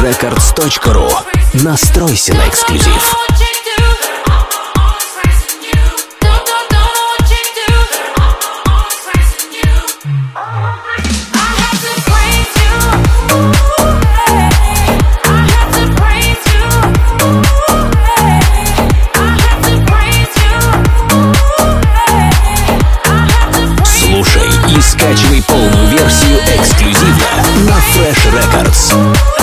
records.ru. Настройся на эксклюзив. Слушай и скачивай полную версию эксклюзивно на Fresh Records.